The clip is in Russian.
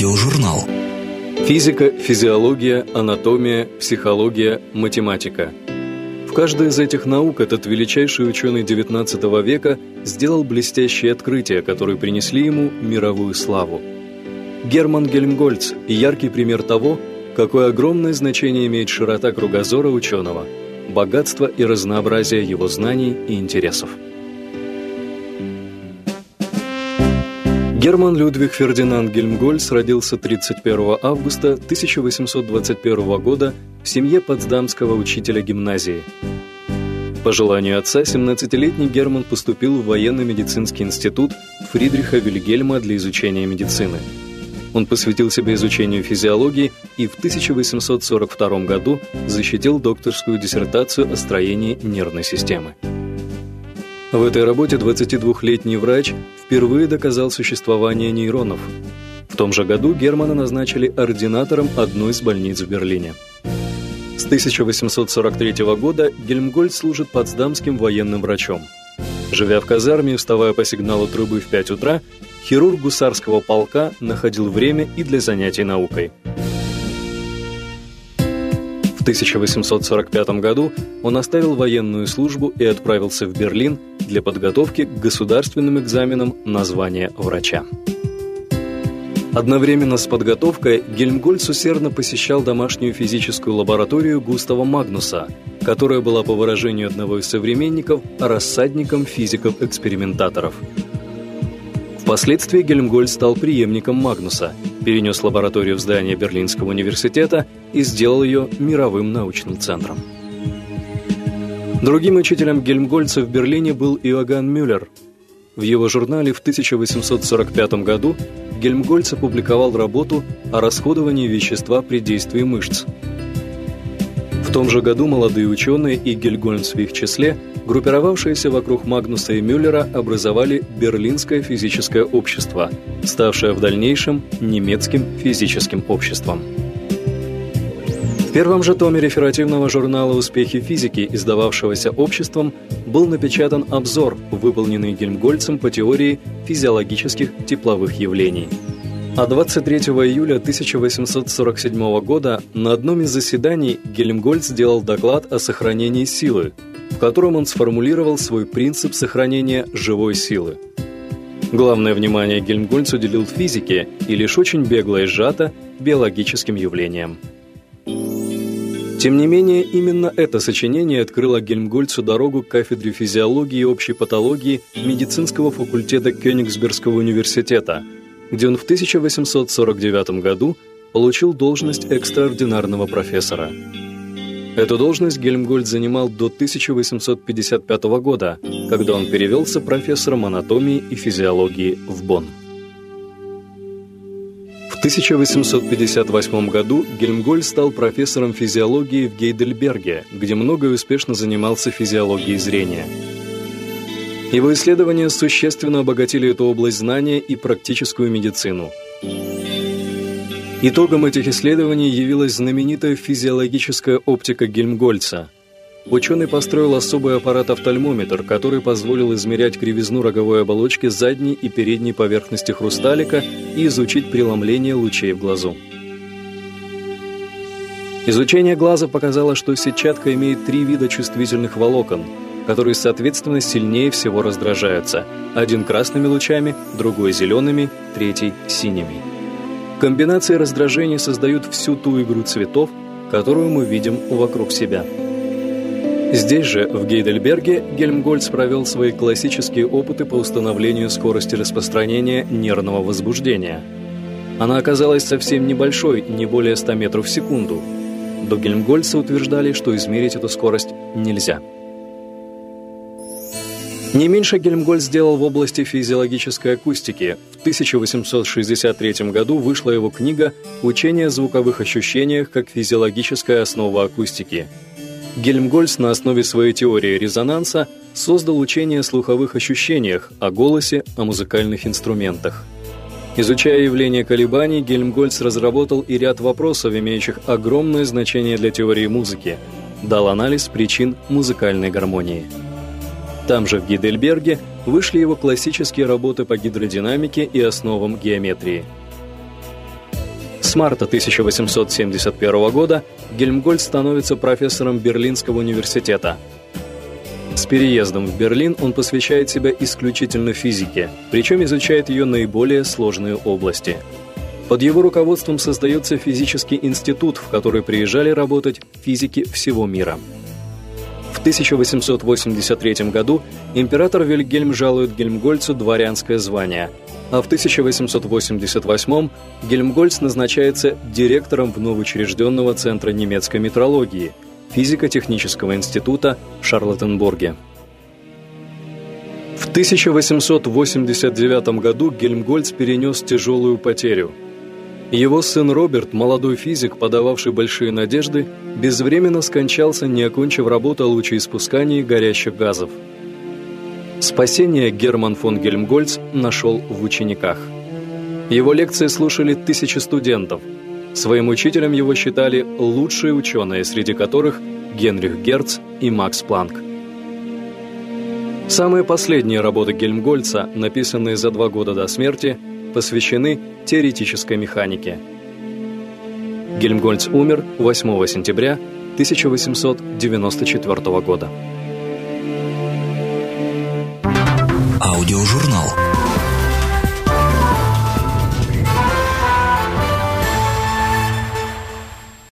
Аудиожурнал. Физика, физиология, анатомия, психология, математика. В каждой из этих наук этот величайший ученый XIX века сделал блестящие открытия, которые принесли ему мировую славу. Герман Гельмгольц – яркий пример того, какое огромное значение имеет широта кругозора ученого, богатство и разнообразие его знаний и интересов. Герман Людвиг Фердинанд Гельмгольц родился 31 августа 1821 года в семье потсдамского учителя гимназии. По желанию отца 17-летний Герман поступил в военно-медицинский институт Фридриха Вильгельма для изучения медицины. Он посвятил себя изучению физиологии и в 1842 году защитил докторскую диссертацию о строении нервной системы. В этой работе 22-летний врач впервые доказал существование нейронов. В том же году Германа назначили ординатором одной из больниц в Берлине. С 1843 года Гельмгольд служит потсдамским военным врачом. Живя в казарме и вставая по сигналу трубы в 5 утра, хирург гусарского полка находил время и для занятий наукой. В 1845 году он оставил военную службу и отправился в Берлин для подготовки к государственным экзаменам на звание врача. Одновременно с подготовкой Гельмгольц усердно посещал домашнюю физическую лабораторию Густава Магнуса, которая была, по выражению одного из современников, рассадником физиков-экспериментаторов – Впоследствии Гельмгольд стал преемником Магнуса, перенес лабораторию в здание Берлинского университета и сделал ее мировым научным центром. Другим учителем Гельмгольца в Берлине был Иоганн Мюллер. В его журнале в 1845 году Гельмгольц опубликовал работу о расходовании вещества при действии мышц. В том же году молодые ученые и Гельгольц в их числе – группировавшиеся вокруг Магнуса и Мюллера образовали Берлинское физическое общество, ставшее в дальнейшем немецким физическим обществом. В первом же томе реферативного журнала «Успехи физики», издававшегося обществом, был напечатан обзор, выполненный Гельмгольцем по теории физиологических тепловых явлений. А 23 июля 1847 года на одном из заседаний Гельмгольц сделал доклад о сохранении силы, в котором он сформулировал свой принцип сохранения живой силы. Главное внимание Гельмгольц уделил физике и лишь очень бегло и сжато биологическим явлениям. Тем не менее, именно это сочинение открыло Гельмгольцу дорогу к кафедре физиологии и общей патологии медицинского факультета Кёнигсбергского университета, где он в 1849 году получил должность экстраординарного профессора. Эту должность Гельмгольд занимал до 1855 года, когда он перевелся профессором анатомии и физиологии в Бонн. В 1858 году Гельмгольд стал профессором физиологии в Гейдельберге, где много и успешно занимался физиологией зрения. Его исследования существенно обогатили эту область знания и практическую медицину. Итогом этих исследований явилась знаменитая физиологическая оптика Гельмгольца. Ученый построил особый аппарат-офтальмометр, который позволил измерять кривизну роговой оболочки задней и передней поверхности хрусталика и изучить преломление лучей в глазу. Изучение глаза показало, что сетчатка имеет три вида чувствительных волокон, которые, соответственно, сильнее всего раздражаются. Один красными лучами, другой зелеными, третий синими. Комбинации раздражений создают всю ту игру цветов, которую мы видим вокруг себя. Здесь же, в Гейдельберге, Гельмгольц провел свои классические опыты по установлению скорости распространения нервного возбуждения. Она оказалась совсем небольшой, не более 100 метров в секунду. До Гельмгольца утверждали, что измерить эту скорость нельзя. Не меньше Гельмгольц сделал в области физиологической акустики. В 1863 году вышла его книга «Учение о звуковых ощущениях как физиологическая основа акустики». Гельмгольц на основе своей теории резонанса создал учение о слуховых ощущениях, о голосе, о музыкальных инструментах. Изучая явление колебаний, Гельмгольц разработал и ряд вопросов, имеющих огромное значение для теории музыки, дал анализ причин музыкальной гармонии. Там же, в Гейдельберге, вышли его классические работы по гидродинамике и основам геометрии. С марта 1871 года Гельмгольц становится профессором Берлинского университета. С переездом в Берлин он посвящает себя исключительно физике, причем изучает ее наиболее сложные области. Под его руководством создается физический институт, в который приезжали работать физики всего мира. В 1883 году император Вильгельм жалует Гельмгольцу дворянское звание, а в 1888 Гельмгольц назначается директором новоучрежденного центра немецкой метрологии – физико-технического института в Шарлоттенбурге. В 1889 году Гельмгольц перенес тяжелую потерю. Его сын Роберт, молодой физик, подававший большие надежды, безвременно скончался, не окончив работу о лучеиспускании горящих газов. Спасение Герман фон Гельмгольц нашел в учениках. Его лекции слушали тысячи студентов – Своим учителем его считали лучшие ученые, среди которых Генрих Герц и Макс Планк. Самые последние работы Гельмгольца, написанные за два года до смерти, посвящены теоретической механике. Гельмгольц умер 8 сентября 1894 года. Аудиожурнал.